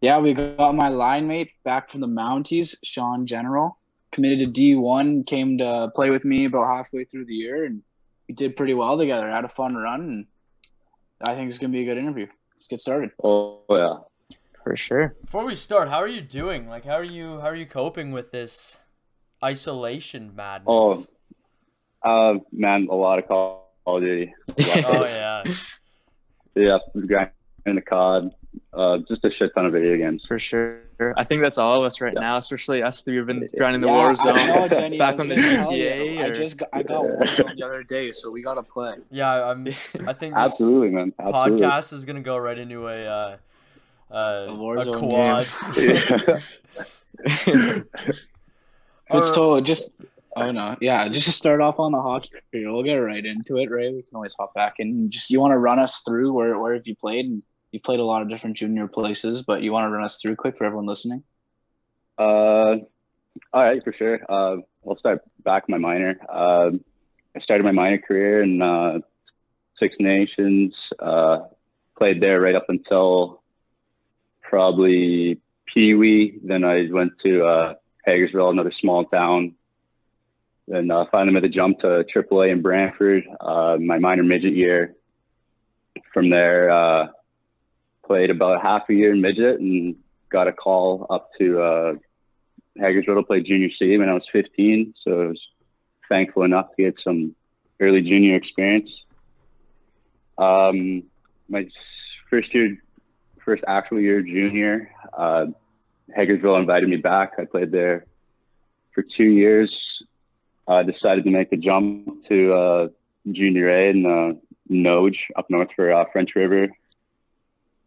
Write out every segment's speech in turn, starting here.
Yeah, we got my line mate back from the Mounties, Shaun General, committed to D1, came to play with me about halfway through the year, and we did pretty well together. Had a fun run, and I think it's gonna be a good interview. Let's get started. Oh yeah, For sure. Before we start, how are you doing? Like, how are you? How are you coping with this isolation madness? Oh, uh, man, a lot of Call of Duty. Oh, yeah. yeah, grinding the COD. Uh, just a shit ton of video games. For sure. I think that's all of us right Yeah. now, especially us three have been grinding the Yeah, war zone. know, Jenny, back on the GTA, you, I just got, I got Warzone the other day, so we gotta play. Yeah, I'm. I think this Absolutely, man. Absolutely. podcast is gonna go right into a uh, uh, A a Warzone quad. Let's Alright. totally just. Oh no, yeah. Just to start off on the hockey, career, we'll get right into it, Ray. We can always hop back and Just you want to run us through where where have you played? And you played a lot of different junior places, but you want to run us through quick for everyone listening. Uh, all right, for sure. Uh, I'll start back my minor. Um I started my minor career in uh, Six Nations. Uh, played there right up until probably Pee Wee. Then I went to uh, Hagersville, another small town. Then uh, finally made the jump to AAA in Brantford. Uh, my minor midget year. From there, uh, played about half a year in midget and got a call up to uh, Hagersville to play junior C when I was 15. So I was thankful enough to get some early junior experience. Um, my first year, first actual year junior, uh, Hagersville invited me back. I played there for two years. I decided to make the jump to uh, junior A in uh, Noj up north for uh, French River.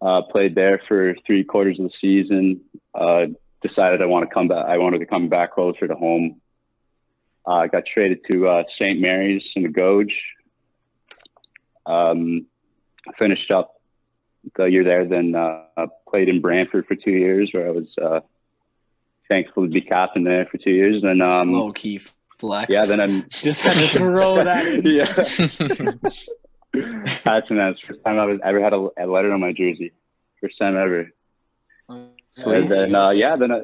Uh, played there for three quarters of the season. Uh, decided I want to come back. I wanted to come back closer to home. Uh, I got traded to uh, St. Mary's in the Goge. Um, finished up the year there, then uh, played in Brantford for two years, where I was uh, thankful to be captain there for two years. And um, Low key flex. yeah, then I'm just had to throw that in. yeah. That's the first time I was ever had a, a letter on my jersey. First time ever. Sweet. And then uh, yeah, then I,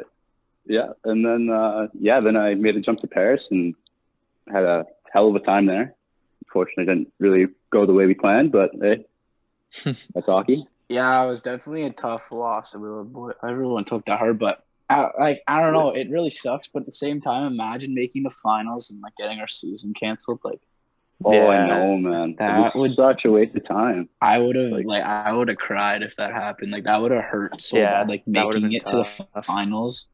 yeah, and then uh, yeah, then I made a jump to Paris and had a hell of a time there. Unfortunately, it didn't really go the way we planned, but hey, that's hockey. Yeah, it was definitely a tough loss. I mean, boy, everyone took that hard, but I, like I don't know, it really sucks. But at the same time, imagine making the finals and like getting our season canceled. Like Oh, Yeah. I know, man. That It was would- such a waste of time. I would have Like- like, I would have cried if that happened. Like that would have hurt so Yeah, bad. Like making been it to the finals.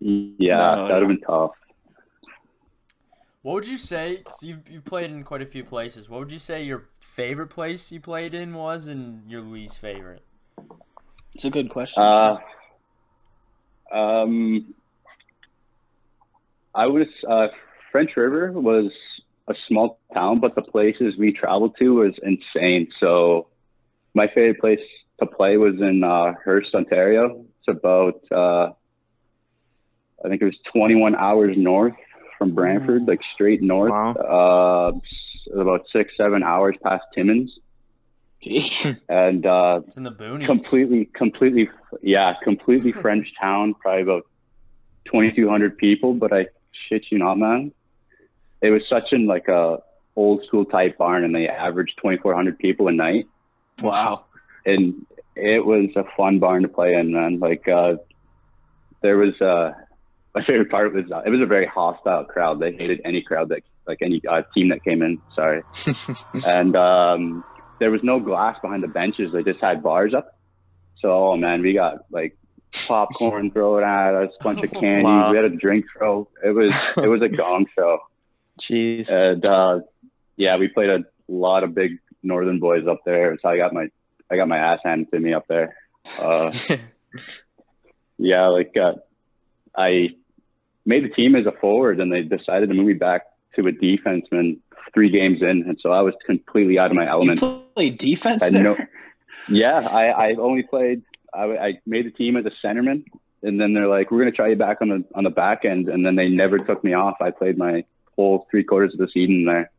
Yeah, No, that would have been tough. What would you say? Cause you you played in quite a few places. What would you say your favorite place you played in was, and your least favorite? It's a good question. Uh, um, I was uh, French River was a small town, but the places we traveled to was insane. So my favorite place to play was in uh, Hearst, Ontario. It's about uh, I think it was 21 hours north from Brantford, like straight north. Wow. Uh, about six, seven hours past Timmins, Jeez. and uh, It's in the boonies. completely completely yeah completely french town probably about 2200 people but i shit you not man it was such an like a old school type barn and they averaged 2400 people a night wow. and it was a fun barn to play in man like uh there was uh my favorite part was uh, it was a very hostile crowd they hated any crowd that like any uh, team that came in sorry and um, there was no glass behind the benches. They just had bars up. So, oh man, we got like popcorn thrown at us, bunch of candy. Wow. We had a drink throw. It was it was a gong show, Jeez. and uh, yeah, we played a lot of big northern boys up there. So I got my I got my ass handed to me up there. Uh, yeah, like uh, I made the team as a forward, and they decided to move me back to a defenseman three games in, and so I was completely out of my You element. play defense I there? know. Yeah, I, I only played. I, I made the team as a centerman, and then they're like, "We're gonna try you back on the on the back end," and then they never took me off. I played my whole three quarters of the season there.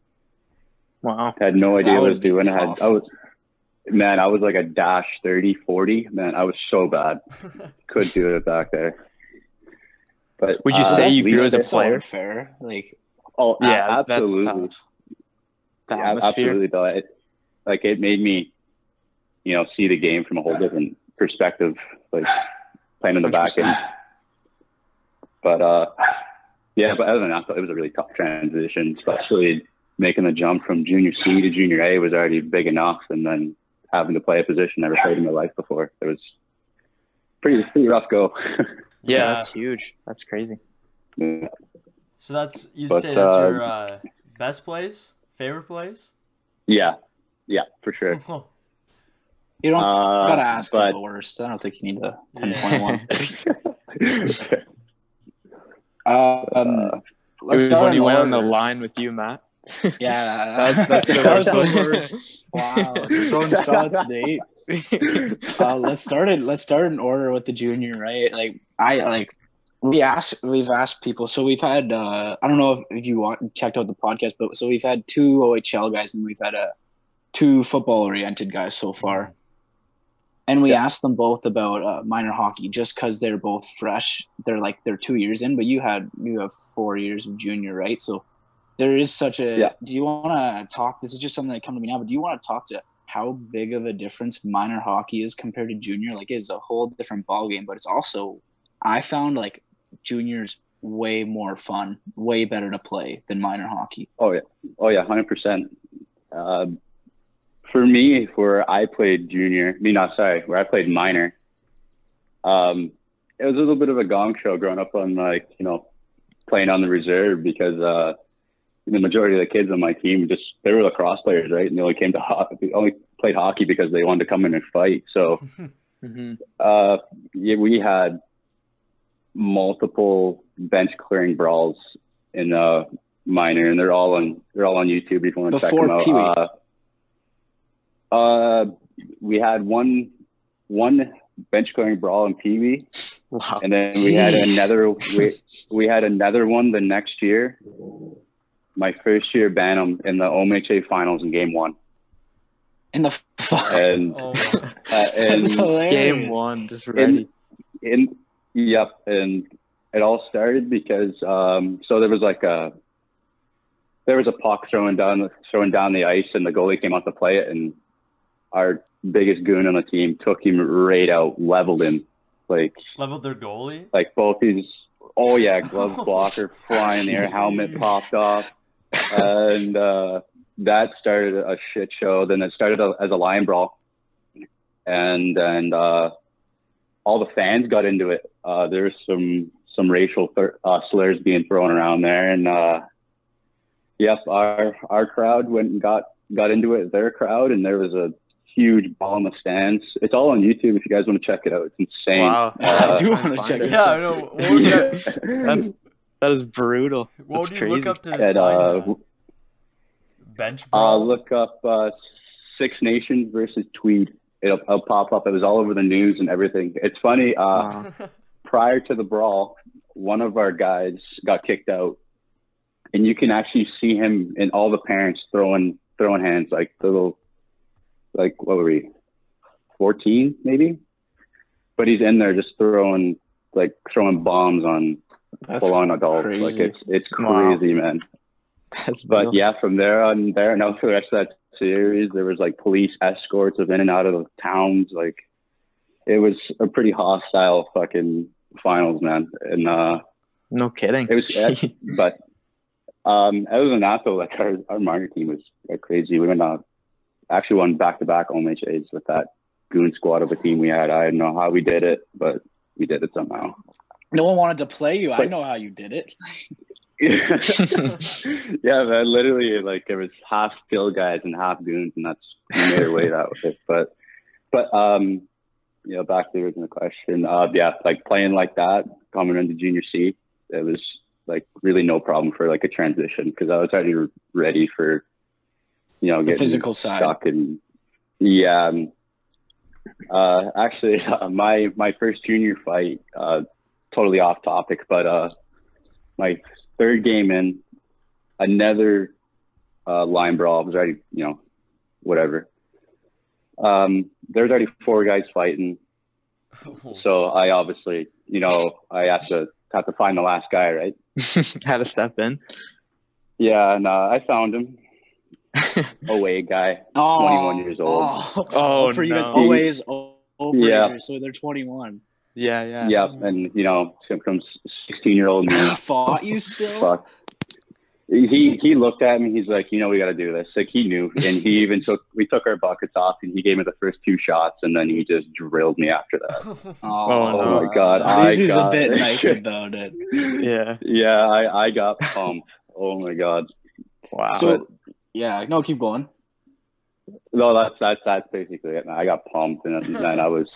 wow. I had no idea That what I was would be doing. I had. I was man, I was like a dash 30, 40. Man, I was so bad. Couldn't do it back there. But Would you uh, say you grew as a That's so player? unfair. Like Oh, a- Yeah, absolutely. that's tough. The Yeah, atmosphere. absolutely. Though, it, like it made me, you know, see the game from a whole different perspective, like playing in the back 100%. end. But uh, yeah, but other than that, it was a really tough transition, especially making the jump from junior C to junior A was already big enough, and then having to play a position I never played in my life before. It was pretty pretty rough go. Yeah, Yeah. that's huge. That's crazy. Yeah. So that's you'd But, say that's uh, your uh, best place, favorite place. yeah, yeah, for sure. you don't Uh, gotta ask but for the worst. I don't think you need a ten Yeah. point one. Uh, Um, It was when in you went on the line with you, Matt. Yeah, That- that's the that was worst the worst. Wow, just throwing shots, Nate. Uh, let's start it. Let's start in order with the junior, right? Like I like we asked, we've asked people. So we've had. uh I don't know if, if you want, checked out the podcast, but so we've had two OHL guys and we've had a two football oriented guys so far. And we Yeah. asked them both about uh, minor hockey just because they're both fresh. They're like they're two years in, but you had you have four years of junior, right? So there is such a. Yeah. Do you want to talk? This is just something that come to me now, but do you want to talk to how big of a difference minor hockey is compared to junior? Like it's a whole different ball game, but it's also I found like juniors way more fun, way better to play than minor hockey. Oh yeah, oh yeah, hundred percent. Um, for me, where I played junior, I mean, not sorry, where I played minor, um, it was a little bit of a gong show growing up on like you know playing on the reserve because uh, the majority of the kids on my team just they were lacrosse players, right? And they only came to hockey, only played hockey because they wanted to come in and fight. So hmm uh, yeah, we had multiple bench clearing brawls in uh, minor, and they're all on they're all on YouTube if you want to check them out. Uh, uh, we had one one bench clearing brawl in Pee Wee, Wow. and then we had another we, we had another one the next year. My first year Bantam in the OMHA finals in game one, In the fuck. and Oh, my. uh, and Game one, just ready. in yep and it all started because um so there was like a there was a puck throwing down throwing down the ice and the goalie came out to play it and our biggest goon on the team took him right out leveled him like leveled their goalie. like both his oh yeah glove blocker flying in the air helmet popped off and uh that started a shit show. Then it started as a line brawl. And and uh all the fans got into it. Uh there was some some racial uh, slurs being thrown around there. And uh yep our our crowd went and got got into it their crowd. And there was a huge ball in the stands it's all on youtube if you guys want to check it out it's insane Wow. I Uh, do want to check it. it Yeah, I out. know. What you, That's that is brutal. what That's would you crazy. look up to And, find uh, that? bench I'll look up uh, Six Nations versus Tweed. It'll, it'll pop up. It was all over the news and everything. It's funny. Uh, Wow. prior to the brawl, one of our guys got kicked out, and you can actually see him and all the parents throwing throwing hands like little, like what were we, fourteen maybe? But he's in there just throwing like throwing bombs on That's full on adults. crazy. Like it's it's Wow. crazy, man. That's brutal. But yeah, from there on there and out for the rest of that series, there was like police escorts of in and out of the towns. Like it was a pretty hostile fucking finals, man. And uh No kidding. it was but um other than that though, like our, our minor team was like crazy. We went uh actually won back to back OMHAs with that goon squad of a team we had. I don't know how we did it, but we did it somehow. No one wanted to play you. I know how you did it. yeah, man. Literally, like there was half field guys and half goons, and that's we made our way out with it. But, but um, you know, back to the original question. Uh, yeah, like playing like that, coming into junior C, it was like really no problem for like a transition because I was already ready for, you know, The physical side. stuck and yeah. um, Uh, actually, uh, my my first junior fight, uh, totally off topic, but uh, my third game in, another uh, line brawl was already, you know, whatever. Um, there's already four guys fighting, so I obviously, you know, I have to have to find the last guy, right? Had to step in. Yeah, and uh, I found him. Away guy, Oh, 21 years old. Oh, oh, Oh, for you guys, always o- over Yeah. here, so they're 21. Yeah, yeah. Yep, and you know, here comes 16 year old me. Fought you still? Fuck. He he looked at me. He's like, you know, we got to do this. Like he knew, and he even took. We took our buckets off, and he gave me the first two shots, and then he just drilled me after that. Oh, Oh, my God, At I least he's a got bit nice about it. Yeah. Yeah, I I got pumped. oh my god. Wow. So, yeah, no, keep going. No, that's that's that's basically it. man. I got pumped, and then I was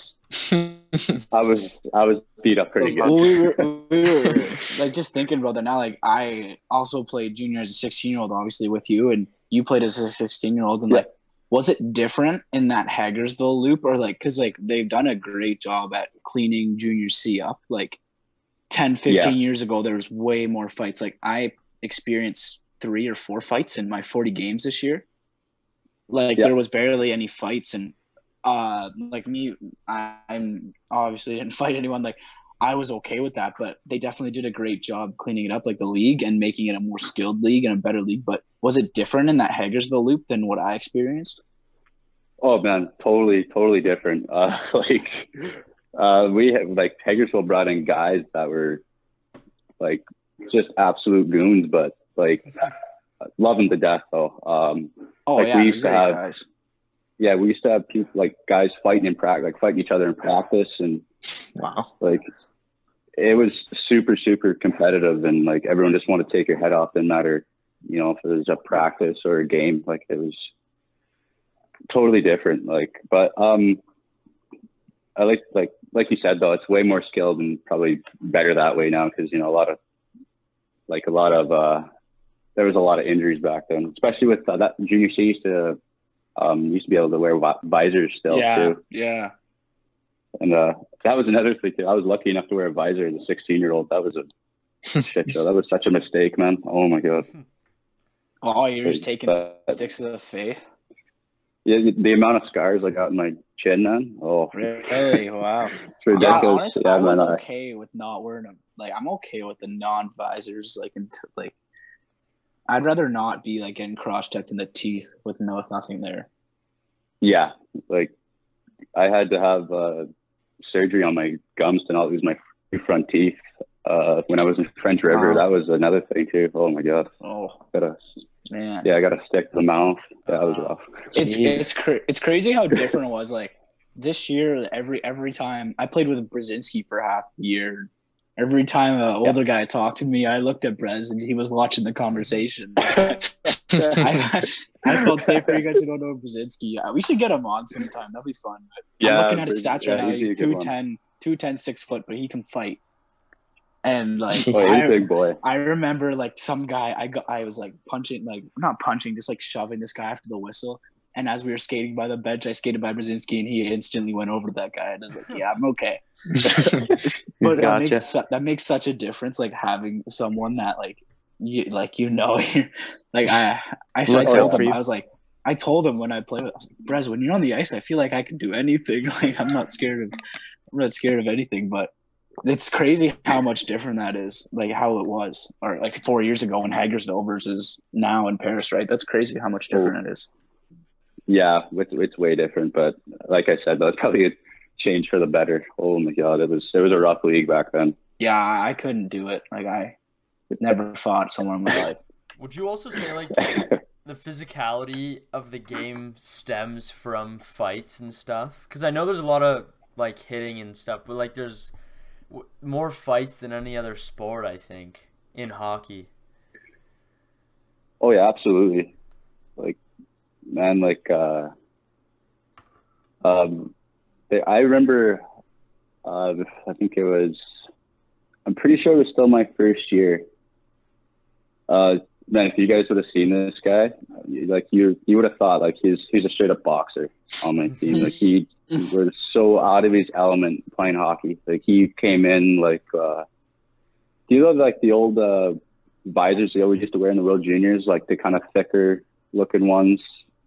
I was I was beat up pretty good. we were, we were like just thinking about that now. Like I also played junior as a 16 year old, obviously with you, and you played as a 16 year old. And Yeah. like, was it different in that Hagersville loop, or like, because like they've done a great job at cleaning junior C up. Like 10, 15 years ago, there was way more fights. Like I experienced three or four fights in my 40 games this year. Like Yeah. there was barely any fights, and uh, like me, I, I'm obviously didn't fight anyone. Like I was okay with that, but they definitely did a great job cleaning it up, like the league, and making it a more skilled league and a better league. But was it different in that Hagersville loop than what I experienced? Oh man, totally totally different. Uh, like uh, we have like Hagersville brought in guys that were like just absolute goons, but like love them to death though. Um, Oh Like, yeah, we used to have- guys. yeah, we used to have people like guys fighting in practice, like fighting each other in practice, and wow. like it was super super competitive, and like everyone just wanted to take your head off, no matter you know if it was a practice or a game. Like it was totally different. Like, but um, I like like like you said though, it's way more skilled and probably better that way now because you know a lot of like a lot of uh, there was a lot of injuries back then, especially with uh, that junior C used to um used to be able to wear visors still yeah, too. yeah. And uh, that was another thing too. I was lucky enough to wear a visor as a 16 year old. That was a shit show. That was such a mistake, man. Oh my god. All you're just taking But, sticks to the face. yeah, the amount of scars I got in my chin, man. Oh, Really? Wow. it's Yeah, honestly, Yeah, I was okay with not wearing them. Like, I'm okay with the non-visors. Like, until, like, I'd rather not be like getting cross-checked in the teeth with no nothing there. yeah, like I had to have uh, surgery on my gums to not lose my front teeth. Uh, when I was in French River, Wow. that was another thing too. Oh my god, Oh gotta man, yeah, I got to stick to the mouth. That was rough. it's Jeez. it's cra- it's crazy how different it was. Like this year, every every time I played with Brzezinski for half the year. Every time an older guy talked to me, I looked at Brez and he was watching the conversation. I, I felt safe for you guys who don't know Brzezinski. Yeah, we should get him on sometime. That'd be fun. But I'm looking at his stats right now. he's He's a good one. 210, 210, 6 foot, but he can fight. And like, Oh, he's a I, big boy. I remember like some guy, I got, I was like punching, like not punching, just like shoving this guy after the whistle. And as we were skating by the bench, I skated by Brzezinski, and he instantly went over to that guy. And I was like, "Yeah, I'm okay." But that makes su- that makes such a difference, like having someone that like you like you know like I I, I told him. I was like I told him when I play with I like, Brez, when you're on the ice, I feel like I can do anything. Like I'm not scared of I'm not scared of anything, but it's crazy how much different that is, like how it was, or like four years ago in Hagersville versus now in Paris, right? That's crazy how much different it is. Yeah, it's, it's way different. But like I said, that's probably a change for the better. Oh my god, it was it was a rough league back then. Yeah, I I couldn't do it. Like I never fought someone in my life. Would you also say like the physicality of the game stems from fights and stuff? Because I know there's a lot of like hitting and stuff, but like there's w- more fights than any other sport. I think in hockey. Oh yeah, absolutely. Like, man, like, uh, um, they, I remember, uh, I think it was, I'm pretty sure it was still my first year. Uh, man, if you guys would have seen this guy, like you, you would have thought like he's he's a straight up boxer on my team. Like he was so out of his element playing hockey. Like he came in like, uh, do you know like the old uh, visors they always used to wear in the World Juniors, like the kind of thicker looking ones?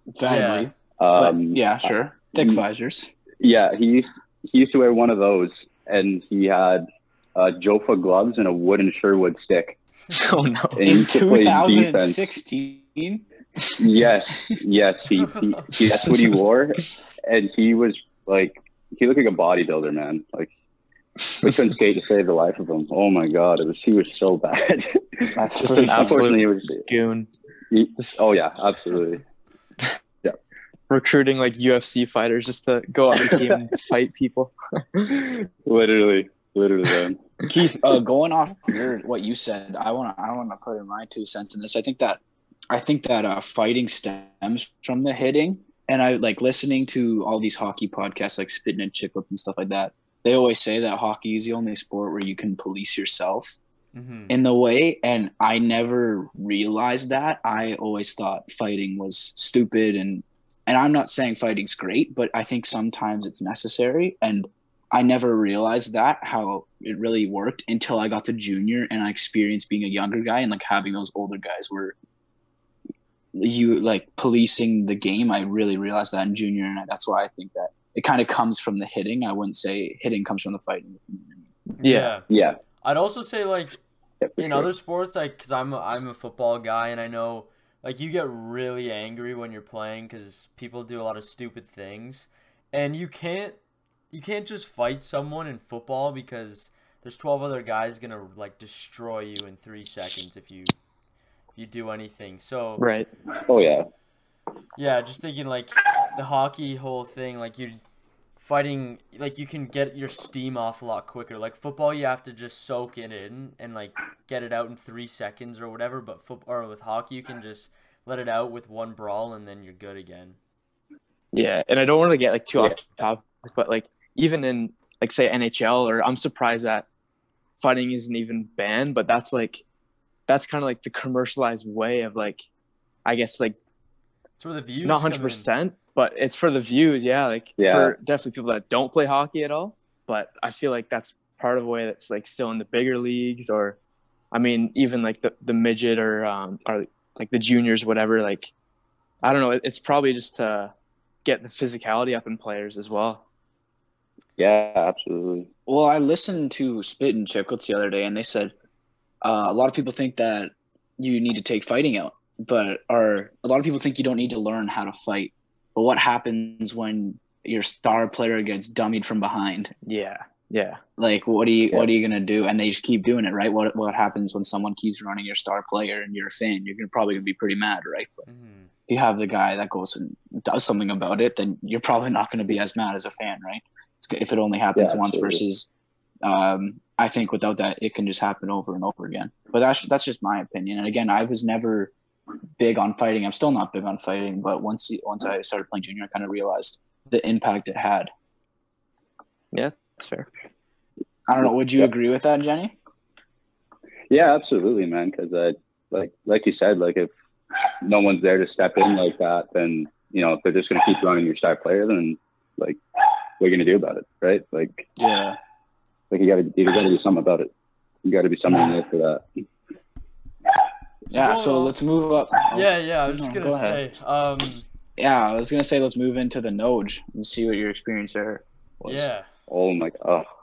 Vaguely. Um, but yeah, sure. Thick Mm. visors. Yeah, he used, he used to wear one of those, and he had uh, Jofa gloves and a wooden Sherwood stick. Oh no. In used to play defense. 2016. Yes, yes, he, he, he that's what he wore, and he was like he looked like a bodybuilder, man. Like we couldn't skate to save the life of him. Oh my god, it was he was so bad. That's Just an absolute- Unfortunately, it was. Goon. he- oh yeah, absolutely. Recruiting like UFC fighters just to go on the team and fight people. literally, literally. Man. Keith, uh, going off your what you said, I want to I want to put in my two cents in this. I think that I think that uh, fighting stems from the hitting, and I like listening to all these hockey podcasts like Spitting and Chiclets and stuff like that. They always say that hockey is the only sport where you can police yourself hmm in the way, and I never realized that. I always thought fighting was stupid and and I'm not saying fighting's great, but I think sometimes it's necessary. And I never realized that how it really worked until I got to junior and I experienced being a younger guy and like having those older guys where you like policing the game. I really realized that in junior, and that's why I think that it kind of comes from the hitting. I wouldn't say hitting comes from the fighting. if you know what I mean. Yeah. Yeah. I'd also say like in sure. other sports, like, cause I'm a, I'm a football guy, and I know like you get really angry when you're playing because people do a lot of stupid things, and you can't you can't just fight someone in football because there's 12 other guys gonna like destroy you in three seconds if you if you do anything. So Right. Oh yeah. yeah, just thinking like the hockey whole thing, like you fighting, like you can get your steam off a lot quicker. Like football, you have to just soak it in and like get it out in three seconds or whatever. But foot or with hockey, you can just let it out with one brawl and then you're good again. Yeah, and I don't want to get like too Yeah. off topic, but like even in like say NHL, or I'm surprised that fighting isn't even banned, but that's like that's kind of like the commercialized way of like, I guess like It's where the views not come hundred in. percent, but it's for the views. Yeah, like Yeah. for definitely people that don't play hockey at all. But I feel like that's part of a way that's like still in the bigger leagues, or I mean even like the the midget or um or like the juniors, whatever. Like I don't know. It, it's probably just to get the physicality up in players as well. Yeah, absolutely. Well, I listened to Spit and Chiclets the other day, and they said uh, a lot of people think that you need to take fighting out, but are a lot of people think you don't need to learn how to fight. But what happens when your star player gets dummied from behind? Yeah, yeah, Like, what are you Yeah. what are you gonna do? And they just keep doing it, right? What what happens when someone keeps running your star player and you're a fan? You're gonna probably gonna be pretty mad, right? But Mhm. if you have the guy that goes and does something about it, then you're probably not going to be as mad as a fan, right? It's, if it only happens Yeah, once versus, um, I think without that, it can just happen over and over again. But that's that's just my opinion. And again, I was never big on fighting. I'm still not big on fighting. But once you- once I started playing junior, I kind of realized the impact it had. Yeah, that's fair. I don't know. Would you Yeah. agree with that, Jenny? Yeah, absolutely, man. Because uh, like like you said, like if no one's there to step in like that, then you know if they're just gonna keep running your star player, then like what are you gonna do about it, right? Like Yeah. like you gotta you gotta do something about it. You gotta be something there for that. Yeah. going So on- let's move up. Yeah, yeah. I was just gonna go say, um, Yeah, I was gonna say let's move into the Noj and see what your experience there was. yeah. Oh my god.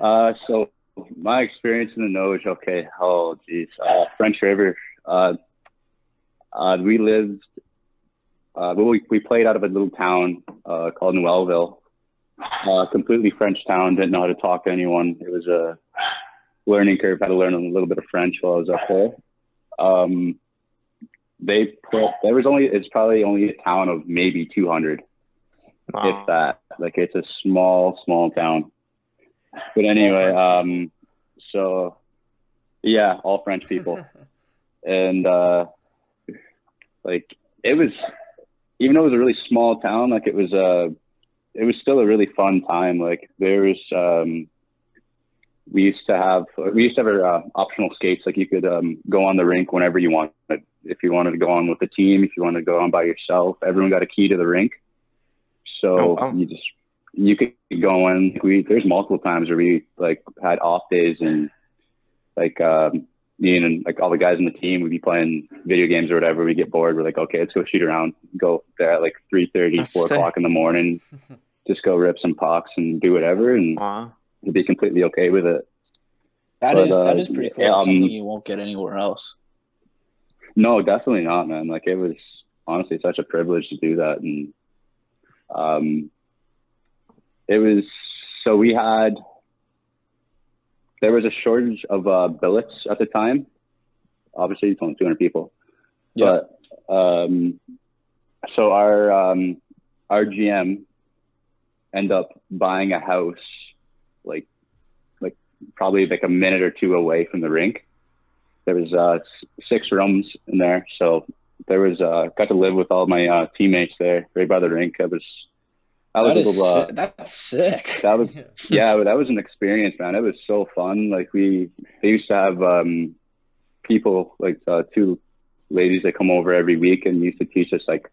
Uh, so my experience in the Noj, okay. Oh, geez. Uh, French River. Uh, uh, we lived. Uh, we we played out of a little town uh, called Noelville. Uh, completely French town. Didn't know how to talk to anyone. It was a learning curve. Had to learn a little bit of French while I was up there. Um, they put there was only it's probably only a town of maybe 200 if that. Like it's a small, small town. But anyway, um, so yeah, all French people, and uh, like it was, even though it was a really small town, like it was uh it was still a really fun time. Like there was, um, we used to have, we used to have uh, optional skates. Like you could um, go on the rink whenever you wanted. If you wanted to go on with the team, if you wanted to go on by yourself, everyone got a key to the rink. So Oh, wow. you just you could go in. We there's multiple times where we like had off days and like um, me and like all the guys in the team would be playing video games or whatever. We get bored. We're like, okay, let's go shoot around. Go there at like 3.30, That's 4 sick. o'clock in the morning. Just go rip some pucks and do whatever, and Wow. We'd be completely okay with it. That But, is uh, that is pretty cool. yeah, um, something you won't get anywhere else. No, definitely not, man. Like it was honestly such a privilege to do that, and um, it was so we had there was a shortage of uh, billets at the time. Obviously, it's only 200 people, Yeah. but um, so our um, our GM end up buying a house like like probably like a minute or two away from the rink there was uh, six rooms in there, so there was uh, got to live with all my uh, teammates there, right by the rink. That was that was That a uh, si- that's sick. that was Yeah. yeah, that was an experience, man. It was so fun. Like we they used to have um, people like uh, two ladies that come over every week and used to teach us like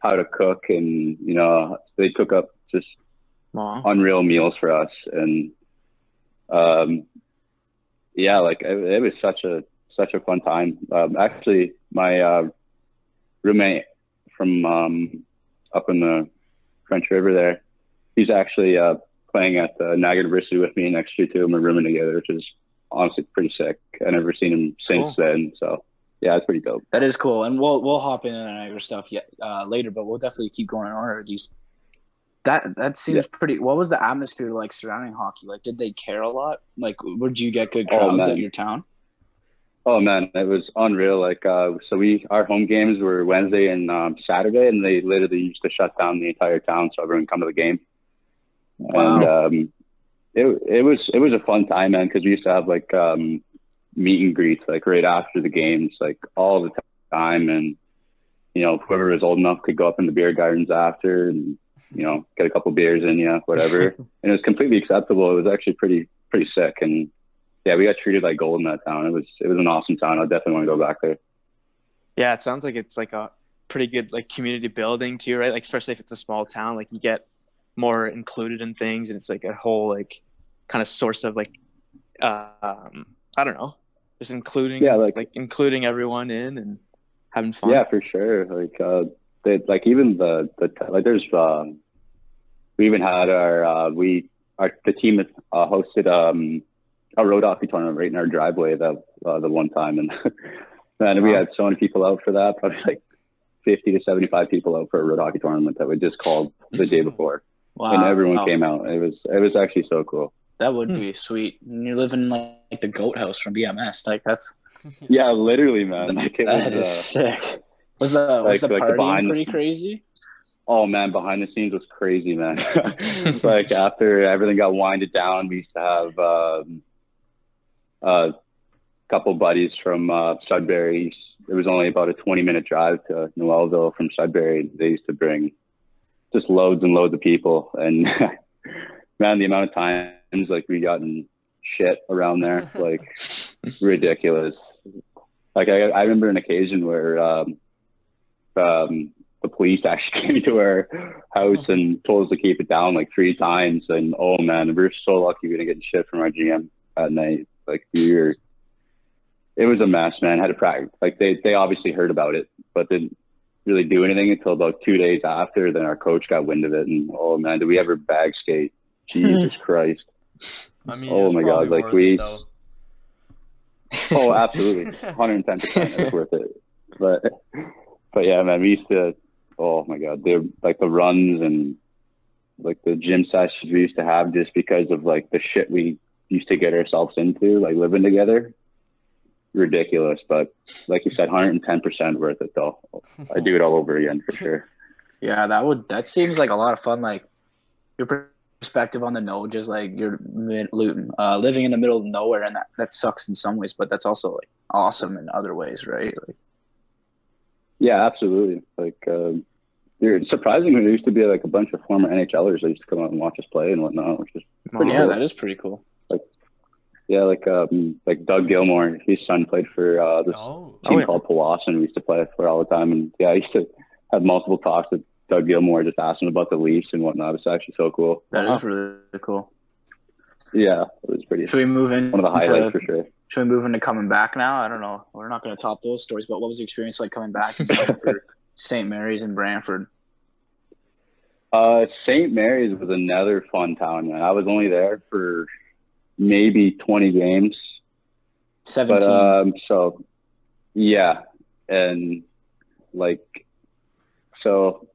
how to cook, and you know they cook up just Wow. unreal meals for us and um yeah like it, it was such a such a fun time. Um actually my uh roommate from um up in the french river there he's actually uh playing at the Niagara University with me next year too. And we're rooming together which is honestly pretty sick. I never seen him since Cool. then so yeah it's pretty dope. That is cool, and we'll we'll hop in on your stuff yet uh, later, but we'll definitely keep going on. Order of these. That that seems pretty. What was the atmosphere like surrounding hockey? Like, did they care a lot? Like, would you get good Oh, crowds man. at your town? Oh man, it was unreal. Like, uh, so we our home games were Wednesday and um, Saturday, and they literally used to shut down the entire town so everyone come to the game. And um, it it was it was a fun time, man, because we used to have like um, meet and greets like right after the games, like all the time, and you know whoever was old enough could go up in the beer gardens after, and you know get a couple beers in you, whatever. and it was completely acceptable. It was actually pretty pretty sick, and yeah, we got treated like gold in that town. It was it was an awesome town. I definitely want to go back there. Yeah, it sounds like it's like a pretty good like community building too, right? Like especially if it's a small town, like you get more included in things, and it's like a whole like kind of source of like um I don't know, just including Yeah, like- like including everyone in and having fun. Yeah, for sure. Like uh, they like even the the like there's um, we even had our uh, we our the team uh, hosted um a road hockey tournament right in our driveway that uh, the one time and man we had so many people out for that probably like fifty to seventy five people out for a road hockey tournament that we just called the day before Wow, and everyone wow. came out. It was it was actually so cool. That would Hmm. be sweet. And you're living like, like the goat house from BMS. Like that's Yeah, literally, man. Like it that was. is Uh, sick. Was the was like- the like the party pretty crazy? Oh man, behind the scenes was crazy, man. It's like after everything got winded down, we used to have um, a couple buddies from uh, Sudbury. It was only about a 20 minute drive to Noelville from Sudbury. They used to bring just loads and loads of people, and man, the amount of times like we got in shit around there, like ridiculous. Like I, I remember an occasion where um, um, the police actually came to our house and told us to keep it down like three times. And oh man, we were so lucky we didn't get shit from our GM at night. Like we were, it was a mess, man. Had to practice. Like they, they obviously heard about it, but didn't really do anything until about two days after. Then our coach got wind of it, and oh man, did we ever bag skate? Jesus Christ! I mean, Oh my God, like we-. Oh, absolutely, 110 percent. It's worth it. But but yeah, man, we used to. Oh my god, they're like the runs and like the gym sessions we used to have just because of like the shit we used to get ourselves into, like living together. Ridiculous, but like you said, 110 percent worth it though. I do it all over again for sure. Yeah, that would that seems like a lot of fun. Like your perspective on the no, just like you're uh, living in the middle of nowhere, and that that sucks in some ways, but that's also like awesome in other ways, right? Like, Yeah, absolutely. Like, um, dude, surprisingly, there used to be like a bunch of former NHLers that used to come out and watch us play and whatnot, which is Pretty yeah, cool. that is pretty cool. Like, yeah, like um, like Doug Gilmour, his son played for uh, this Oh, Oh, team yeah. called Powassan. We used to play for all the time, and yeah, I used to have multiple talks with Doug Gilmour, just asking about the Leafs and whatnot. It's actually so cool. That is Wow. really cool. Yeah, it was pretty Should we move in one of the highlights to for sure. should we move into coming back now? I don't know. We're not going to top those stories, but what was the experience like coming back for St. Mary's and Brantford? Uh, St. Mary's was another fun town, man. I was only there for maybe 20 games. 17. But um, so yeah, and like so,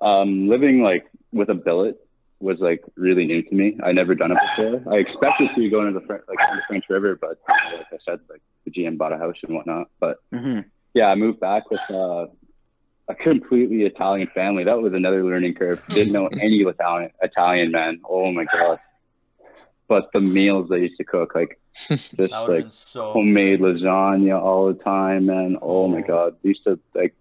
um, living like with a billet was like really new to me. I never done it before. I expected to go into the French, like the French River, but like I said, like the GM bought a house and whatnot. But hmm yeah, I moved back with uh, a completely Italian family. That was another learning curve. Didn't know any Italian Italian man. Oh my god! But the meals they used to cook, like just That like so. homemade lasagna all the time, man. Oh my Oh. god, we used to like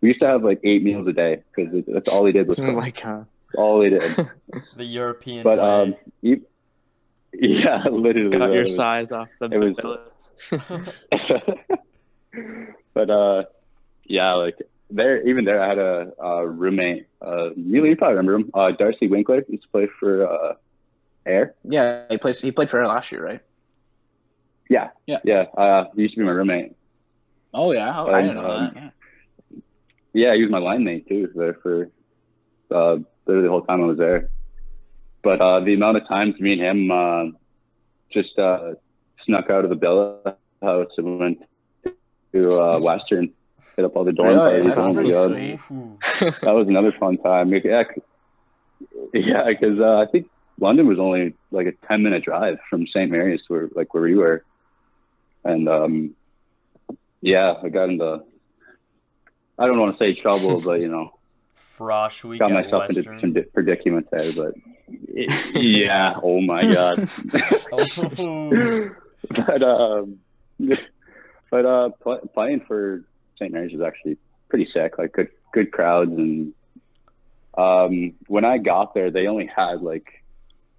we used to have like eight meals a day because that's all they did was Oh cook. my god. All they did. The European But way. um, e- yeah, literally. Got your was- size off the it was- but uh, yeah, like there, even there, I had a, a roommate. Uh, you, you probably remember him, uh, Darcy Winkler. Used to play for uh, Ayr. Yeah, he plays. He played for Ayr last year, right? Yeah, Yeah. yeah. Uh, he used to be my roommate. Oh yeah, oh, I didn't know Um, that. Yeah. Yeah, he was my line mate too there for uh, literally the whole time I was there. But uh, the amount of times me and him uh, just uh, snuck out of the billet house and went to uh, Western, hit up all the dorm Really? parties. That's pretty sweet. That was another fun time. Yeah, because uh, I think London was only like a ten minute drive from St. Mary's to where, like where we were, and um, yeah, I got into I don't want to say trouble, but you know, Frosh week got at myself into Western. some predicament there. But yeah, oh my god. Oh. but um, but uh, pl- playing for St. Mary's was actually pretty sick. Like good good crowds, and um, when I got there, they only had like,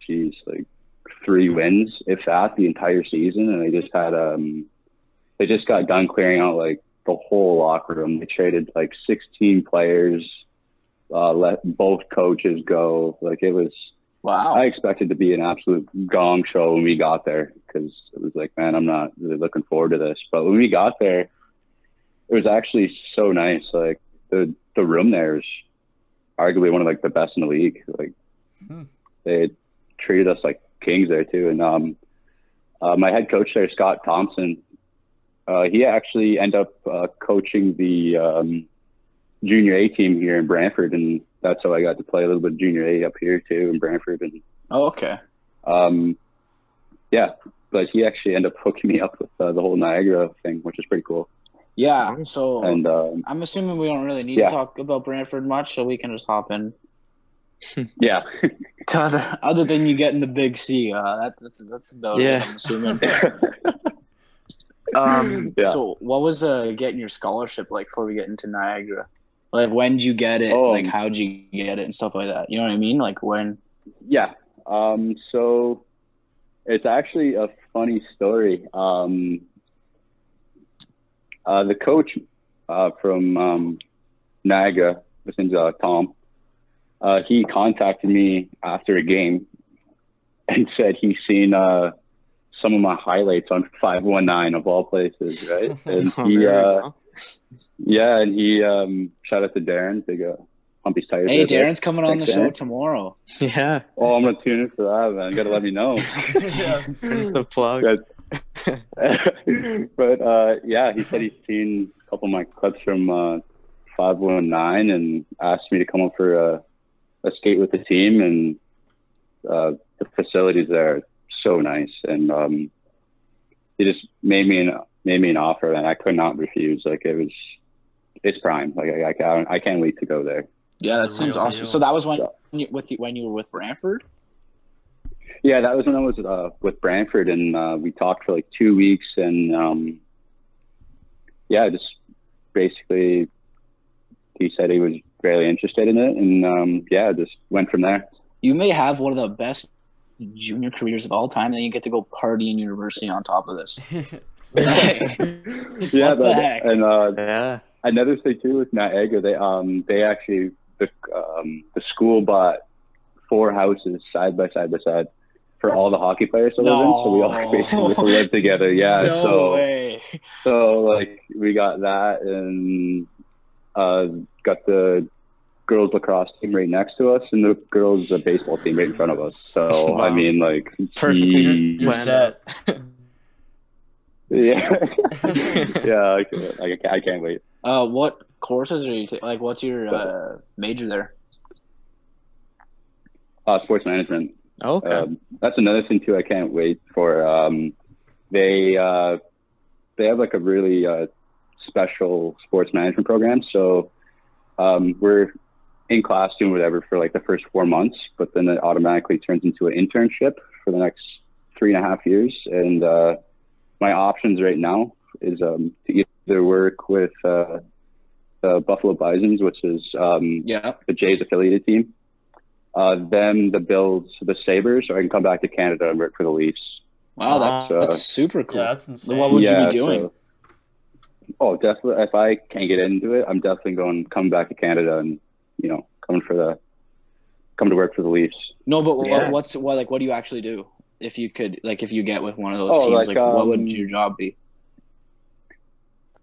geez, like three wins, if that, the entire season, and they just had um, they just got done clearing out like the whole locker room. They traded like 16 players, uh, let both coaches go. Like it was. Wow. I expected to be an absolute gong show when we got there because it was like, man, I'm not really looking forward to this. But when we got there, it was actually so nice. Like the the room there is arguably one of like the best in the league. Like Hmm. they treated us like kings there too. And um, uh, my head coach there, Scott Thompson, uh, he actually ended up uh, coaching the um, junior A team here in Brantford, and that's how I got to play a little bit of junior A up here too in Brantford. And oh, okay. um, yeah, but he actually ended up hooking me up with uh, the whole Niagara thing, which is pretty cool. Yeah. So And um, I'm assuming we don't really need Yeah. to talk about Brantford much, so we can just hop in. yeah, To other, other than you getting the big C, uh, that's that's that's about Yeah. it. I'm assuming. Um, Yeah. So, what was uh, getting your scholarship like before we get into Niagara? Like, when did you get it? Oh. like, how'd you get it and stuff like that? You know what I mean? Like, when? yeah. Um, so it's actually a funny story. Um, uh, the coach uh, from um, Niagara, his name's uh, Tom. Uh, he contacted me after a game and said he's seen uh, some of my highlights on 519 of all places, right? And Oh, he, uh, go. Yeah, and he um, shout out to Darren, big uh, Humpy's Tires. Hey, there. Darren's coming on the show Darren. tomorrow. yeah, Oh, I'm gonna tune in for that, man. You gotta let me know. yeah. that's the plug. Good. but uh, yeah, he said he's seen a couple of my clips from uh, 519 and asked me to come up for a, a skate with the team. And uh, the facilities there are so nice, and um, he just made me an made me an offer, and I could not refuse. Like it was, it's prime. Like I, I can't I can't wait to go there. Yeah, that seems awesome. deal. So that was when you, with you, when you were with Brantford. Yeah, that was when I was uh, with Brantford, and uh, we talked for like two weeks, and um, yeah, just basically he said he was really interested in it, and um, yeah, just went from there. You may have one of the best junior careers of all time, and then you get to go party in university on top of this. yeah, What the but- heck? and uh, Yeah, another thing too with Niagara, they um they actually the um the school bought four houses side by side by side, for all the hockey players to live in. So we all No. basically get to live together. Yeah. no so way. so like we got that and uh, got the girls lacrosse team right next to us and the girls uh, baseball team right in front of us. So I mean like Perfectly he- Planned set. Yeah yeah I, can't- I, can't- I can't wait. Uh, what courses are you taking? Like, what's your uh, major there? Uh, sports management. okay. Um, that's another thing too. I can't wait for. Um, they uh, they have like a really uh, special sports management program. So um, we're in class doing whatever for like the first four months, but then it automatically turns into an internship for the next three and a half years. And uh, my options right now is um, to either work with uh, the Buffalo Bisons, which is um, Yeah. the Jays affiliated team. Uh, then the Bills, the Sabres, or I can come back to Canada and work for the Leafs. Wow, that's, Uh, that's super cool. Yeah, that's insane. What would you be Yeah, doing? so- oh, definitely. If I can't get into it, I'm definitely going coming back to Canada and you know coming for the come to work for the Leafs. no, but Yeah. what's what like? What do you actually do if you could like if you get with one of those Oh, teams? like, Like, what um, would your job be?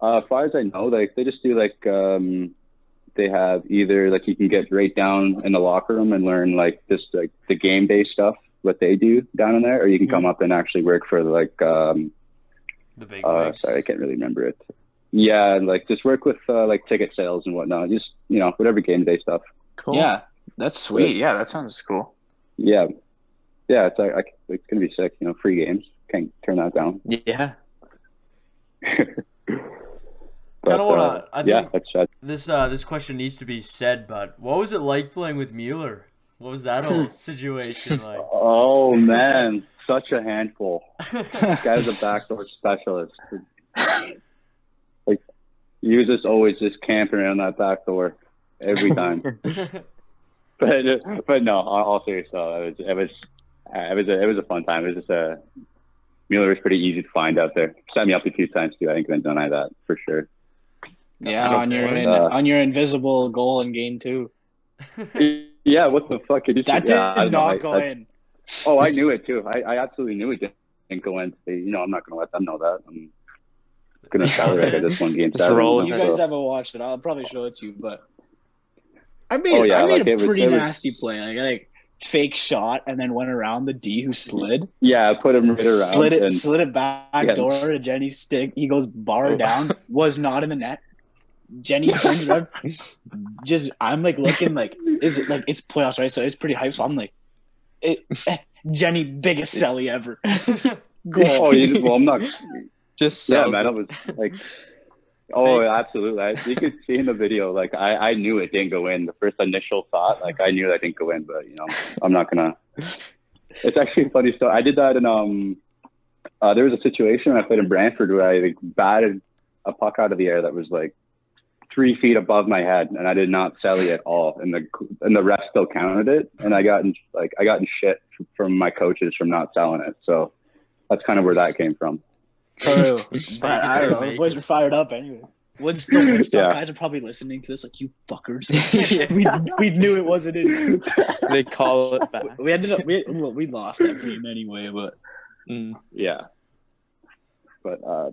Uh, as far as I know, like they just do like um, they have either like you can get right down in the locker room and learn like just like the game day stuff what they do down in there, or you can come up and actually work for like um, the big uh, sorry, I can't really remember it. Yeah, like just work with uh, like ticket sales and whatnot. Just you know whatever game day stuff. cool. Yeah, that's sweet. Yeah, that sounds cool. Yeah, yeah, it's like I- it's gonna be sick. You know, free games can't turn that down. Yeah. But, Kinda wanna- uh, I yeah, think- that's. This uh this question needs to be said, but what was it like playing with Mueller? What was that whole situation like? Oh man, such a handful. This guy's a backdoor specialist. Like he was just always just camping around that back door every time. but but no, all, all serious though, it was it was uh, it was a, it was a fun time. It was just a Mueller was pretty easy to find out there. Set me up a few times too. I think I've done that for sure. Yeah, on your awesome. in, Uh, on your invisible goal in game two. Yeah, what the fuck? Did you That yeah, I did don't know, I- go I- in. Oh, I knew it too. I, I absolutely knew it didn't go in. You know, I'm not going to let them know that. I'm going to celebrate it this one game. Just Saturday, roll You guys so- haven't watched it. I'll probably show it to you, but I made Oh, yeah, I made like, a it was- pretty was- nasty play. Like, like fake shot and then went around the D who slid, Yeah, put him right around. slid it, slid it back Yeah. door to Jenny's stick. He goes bar Oh. down, was not in the net. Jenny turns around, just I'm like looking like is it like it's playoffs right? So it's pretty hype. So I'm like, it, eh, Jenny biggest celly ever. Goal. oh, you just, well, I'm not. Just Yeah, man. I was like, oh, absolutely. I, you could see in the video, like, I, I knew it didn't go in. The first initial thought, like, I knew that didn't go in, but, you know, I'm not going to. It's actually a funny story. I did that in, um, uh, there was a situation when I played in Brantford where I like, batted a puck out of the air that was like three feet above my head, and I did not celly at all, and the and the rest still counted it, and I got in, like I got in shit from my coaches from not selling it. So that's kind of where that came from. True. but I don't know. The boys are fired up anyway. Woods, the Woodstock Yeah. guys are probably listening to this like, you fuckers. we, we knew it wasn't in. they call it back. We ended up, we, well, we lost that game anyway, but Mm. Yeah. But uh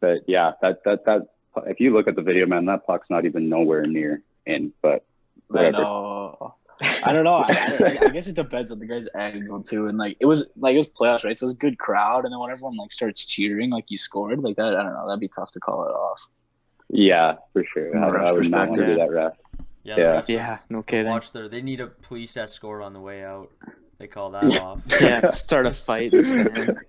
but yeah, that that that if you look at the video, man, that puck's not even nowhere near in. But I Whatever. know. I don't know. I, I, I guess it depends on the guy's angle too. And like it was like it was playoffs, right? So it was a good crowd, and then when everyone like starts cheering, like you scored, like that. I don't know. That'd be tough to call it off. yeah, for sure. From a I, ref's I would not want to be that ref. Yeah, Yeah. the refs Yeah, no kidding. Watch their. They need a police escort on the way out. They call that off. Yeah, start a fight. in the stands.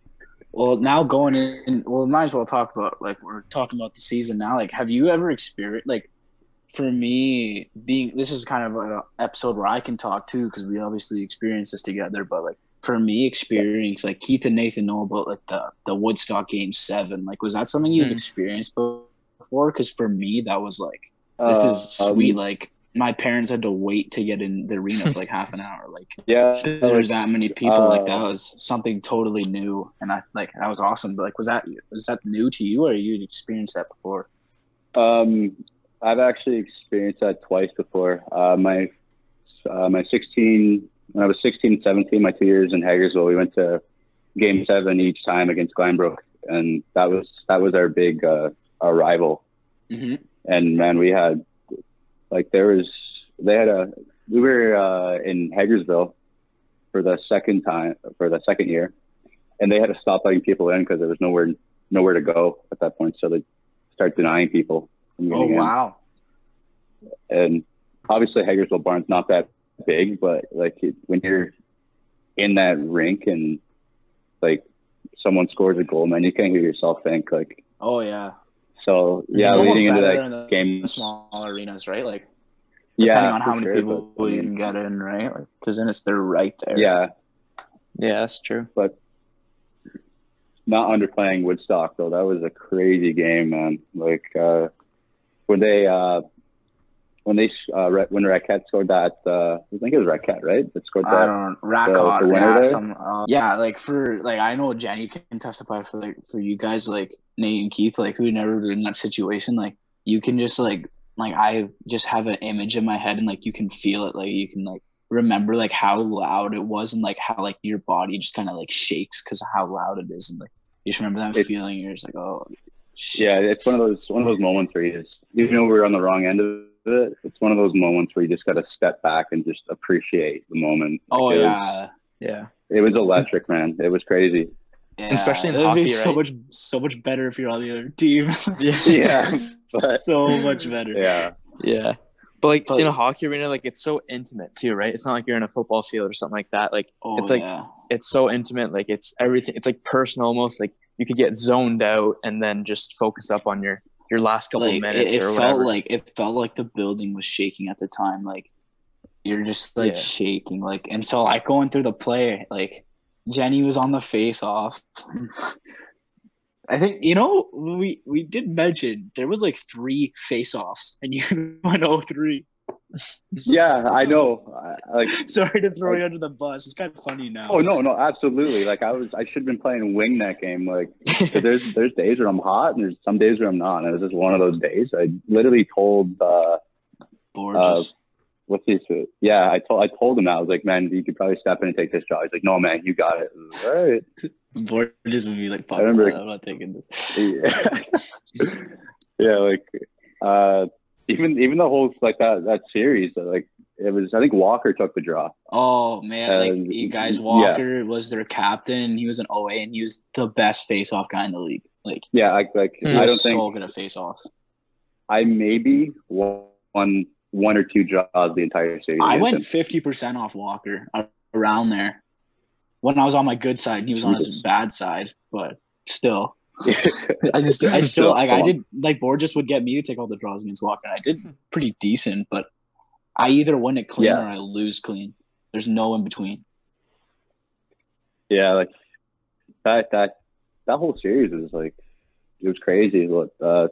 Well, now going in, well, might as well talk about like we're talking about the season now. Like, have you ever experienced like? For me, being this is kind of an episode where I can talk too because we obviously experienced this together. But like for me, experience like Keith and Nathan know about like the the Woodstock Game Seven. Like, was that something you've Hmm. experienced before? Because for me, that was like this Uh, is sweet. um, like my parents had to wait to get in the arena for like half an hour. Like yeah, there's that many people like that Uh, was something totally new and i like that was awesome but like was that was that new to you or you experienced that before Um, I've actually experienced that twice before. Uh, my uh, my 16 when I was 16, 17, my two years in Hagersville, we went to game seven each time against Glanbrook, and that was that was our big uh, our rival. hmm And man, we had like there was they had a we were uh, in Hagersville for the second time for the second year, and they had to stop letting people in because there was nowhere nowhere to go at that point. So they start denying people. From Oh getting in. wow. And obviously Hagersville Barn's not that big, but like it, when you're in that rink and like someone scores a goal, man, you can't hear yourself think like. Oh yeah. So yeah, It's almost leading into that in the, game, the small arenas, right? Like yeah, depending on how many sure, people but, you can get in, right? Because then it's they're right there. yeah, Yeah, that's true. but not underplaying Woodstock though. That was a crazy game, man. Like uh, when they uh, when they uh, when Raquette scored that, uh, I think it was Raquette, right? That scored I that. don't Rackot, the winner yeah, some, uh, yeah, like for like I know Jenny can testify for like for you guys like Nate and Keith like who never been in that situation like you can just like like I just have an image in my head and like you can feel it like you can like remember like how loud it was and like how like your body just kind of like shakes because of how loud it is and like you just remember that It- feeling you're just like oh. Yeah, it's one of those one of those moments where you just even though we're on the wrong end of it, it's one of those moments where you just got to step back and just appreciate the moment. oh Like, yeah Yeah. it was electric, man. It was crazy. yeah Especially in It'd be hockey, so right? much so much better if you're on the other team Yeah, but- so much better yeah, Yeah. But like But- in a hockey arena, like it's so intimate too, right? It's not like you're in a football field or something like that. Like oh It's like- yeah. it's so intimate, like it's everything it's like personal almost. Like you could get zoned out and then just focus up on your your last couple like minutes it, it or felt whatever. like it felt like the building was shaking at the time like you're just like Yeah. shaking like and so like going through the play like jenny was on the face off i think you know we we did mention there was like three face offs and you went oh three yeah. I know. I, like, sorry to throw you under the bus it's kind of funny now oh no, no, absolutely. Like I was, I should have been playing wing that game. Like there's there's days where I'm hot and there's some days where I'm not. And it was just one of those days. I literally told. uh gorgeous what's his yeah i told i told him that i was like man you could probably step in and take this job he's like no man you got it like, all right Borges would be like fuck I remember- i'm not taking this yeah, yeah like uh even even the whole like that that series like it was i think walker took the draw Oh man, like Um, you guys, yeah. Walker was their captain, and he was an OA, and he was the best face-off guy in the league. Like yeah i like he He i don't think so good at face-offs. i maybe won one or two draws the entire series I went him. fifty percent off Walker around there when I was on my good side, and he was on his bad side. But still, I just, I still, like, I did like Borges would get me to take all the draws against Walker. and I did pretty decent, but I either win it clean Yeah. or I lose clean. There's no in between. yeah like that that that whole series was like it was crazy Look, uh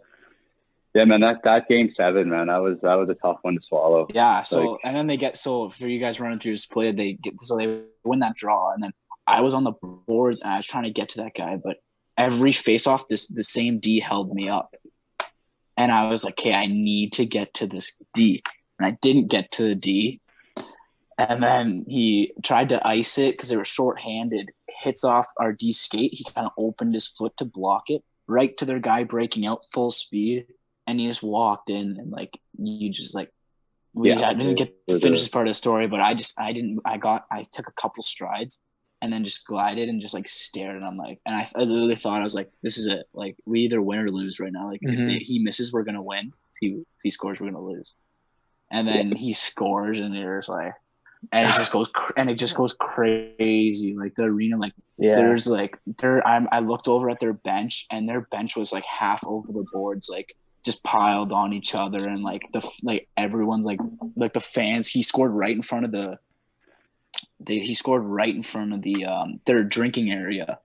yeah man that that game seven man that was that was a tough one to swallow Yeah. So Like- and then they get so for you guys running through this play, they get so they win that draw, and then I was on the boards and I was trying to get to that guy, but every face off, this the same D held me up, and I was like, okay, I need to get to this D, and I didn't get to the D, and then he tried to ice it because they were short-handed. Hits off our D skate. He kind of opened his foot to block it, right to their guy breaking out full speed, and he just walked in and like you just like we Yeah, I didn't get to finish this part of the story, but I just I didn't I got I took a couple strides and then just glided and just like stared and I'm like and I, I literally thought I was like this is it. Like we either win or lose right now. Like if Mhm. they, he misses we're gonna win. If he if he scores we're gonna lose. And then he scores and there's like and it just goes cr- and it just goes crazy. Like the arena like yeah. there's like there I'm, i looked over at their bench and their bench was like half over the boards like just piled on each other and like the like everyone's like like the fans he scored right in front of the they, he scored right in front of the um their drinking area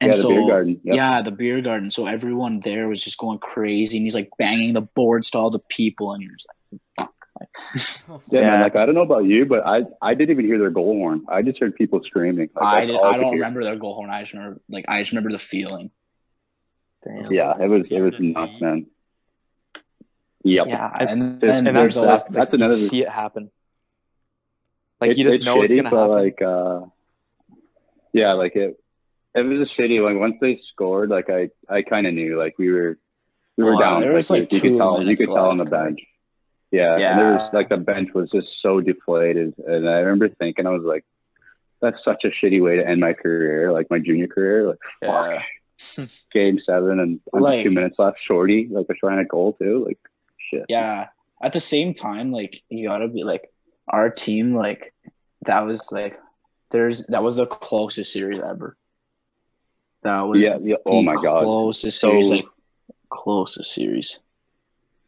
and yeah the so beer garden Yep. yeah the beer garden so everyone there was just going crazy and he's like banging the boards to all the people and you're just like fuck like, Yeah, man. Like I don't know about you, but I I didn't even hear their goal horn. I just heard people screaming. Like, I, did, all I don't hear. remember their goal horn i just remember like i just remember the feeling Damn. Yeah, it was it was Defeat. nuts, man. Yep. Yeah, I- and Dude, then and there's that's always that's- like, that's another- you see it happen. Like you It's- just know what's shitty, gonna but, happen. Like, uh, yeah, like it. It was a shitty. Like once they scored, like I, I kind of knew. Like we were, we were Wow, down. there was, like, you two could tell. You could tell on the bench. Yeah, and there was like the bench was just so deflated, and I remember thinking, I was like, "That's such a shitty way to end my career, like my junior career." Like, fuck, Yeah. game seven and Like- two minutes left, shorty, like a trying a goal too. Like, shit. yeah at the same time like you gotta be like our team like that was like there's that was the closest series ever that was yeah, yeah. Oh my god. closest So- series like closest series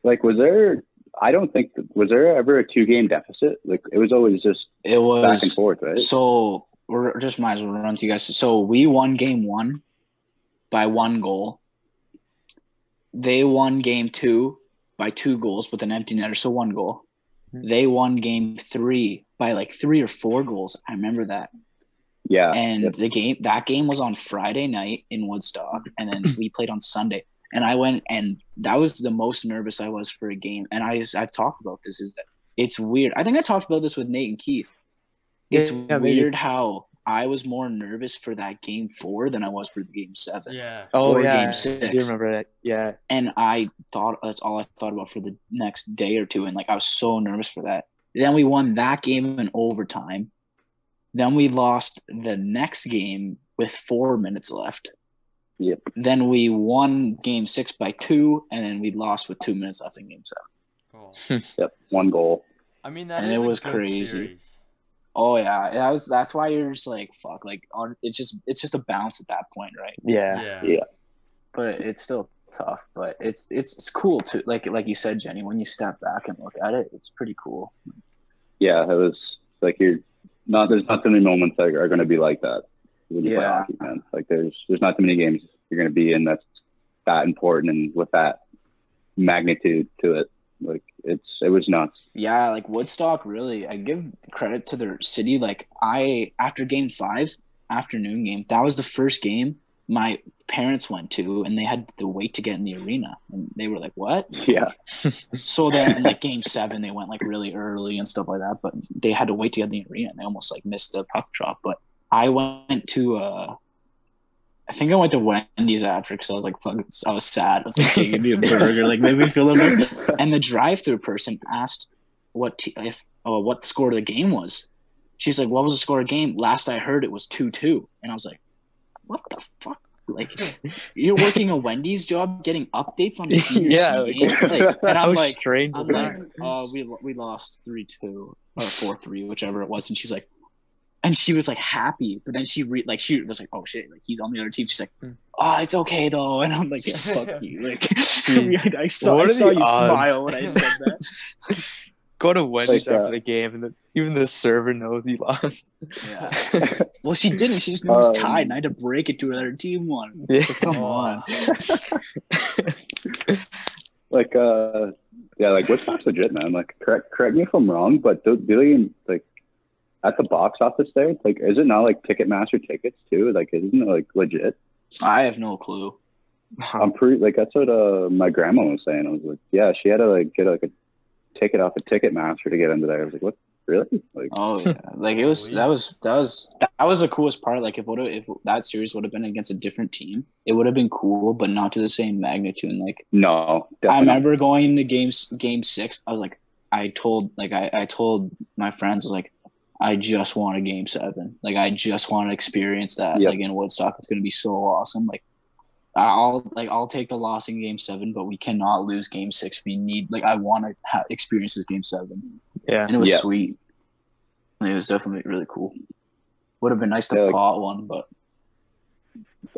Like, was there? I don't think was there ever a two game deficit. Like, it was always just it was back and forth, right? so we're just might as well run through you guys so we won game one by one goal they won game two by two goals with an empty netter so one goal. Mm-hmm. they won game three by like three or four goals i remember that yeah. and Yep. the game that game was on Friday night in Woodstock, and then we played on Sunday. And I went, and that was the most nervous I was for a game. And I just, I've talked about this is that it's weird. I think I talked about this with Nate and Keith. It's Yeah, maybe. weird how I was more nervous for that game four than I was for the game seven. Yeah. oh or yeah, game I do remember that. Yeah, And I thought that's all I thought about for the next day or two. And like I was so nervous for that. Then we won that game in overtime. Then we lost the next game with four minutes left. Yep. Then we won game six by two, and then we lost with two minutes left in game seven. Cool. Yep. One goal. I mean that And is it a was good crazy. series. Oh yeah, that was that's why you're just like fuck, like on it's just it's just a bounce at that point, right? yeah, Yeah. Yeah. But it's still tough, but it's it's it's cool too. Like like you said, Jenny, when you step back and look at it, it's pretty cool. Yeah, it was like you're not. There's not too many moments that are going to be like that when you play hockey, man. Like there's there's not too many games you're going to be in that's that important and with that magnitude to it. Like it's it was nuts. Yeah, like Woodstock really I give credit to their city. Like I after game five, afternoon game, that was the first game my parents went to and they had to wait to get in the arena. And they were like, What? Yeah. So then like game seven they went like really early and stuff like that, but they had to wait to get in the arena and they almost like missed the puck drop. But I went to uh I think I went to Wendy's after because I was like, fuck, I was sad. I was like, hey, give me a burger, like made me feel a bit and the drive-through person asked what t- if uh, what the score of the game was. She's like, "What was the score of the game?" Last I heard, it was two-two, and I was like, "What the fuck? Like, you're working a Wendy's job, getting updates on the Yeah, like- game? Like, and I'm like, strange I'm like, uh, we we lost three-two or four-three, whichever it was, and she's like, and she was like happy, but then she re- like she was like, "Oh shit!" Like he's on the other team. She's like, Hmm. "Oh, it's okay though," and I'm like, "Yeah, fuck you!" Like, I saw, I saw you odds? smile when I said that. Go to Wendy's Like, uh, after the game, and the, even the server knows he lost. Yeah. Well, she didn't. She just knew it was Um, tied, and I had to break it to another team one. Yeah. So come on. like uh yeah, like Woodstock's legit, man. Like correct correct me if I'm wrong, but do, do they like at the box office there? Like, is it not like Ticketmaster tickets too? Like, isn't it like legit? I have no clue. I'm pretty like that's what uh my grandma was saying. I was like, yeah, she had to like get like a ticket off of Ticketmaster to get into there. I was like, what? Really? Like, Oh yeah, like it was that was that was that was the coolest part. Like if would if that series would have been against a different team, it would have been cool, but not to the same magnitude. And like no, I remember going to games game six, I was like, I told like I I told my friends I was like. I just want a game seven. Like I just want to experience that. Yep. Like in Woodstock, it's gonna be so awesome. Like I'll like I'll take the loss in game seven, but we cannot lose game six. We need like I want to ha- experience this game seven, yeah. and it was Yeah. sweet. It was definitely really cool. Would have been nice to Yeah, like- pot one, but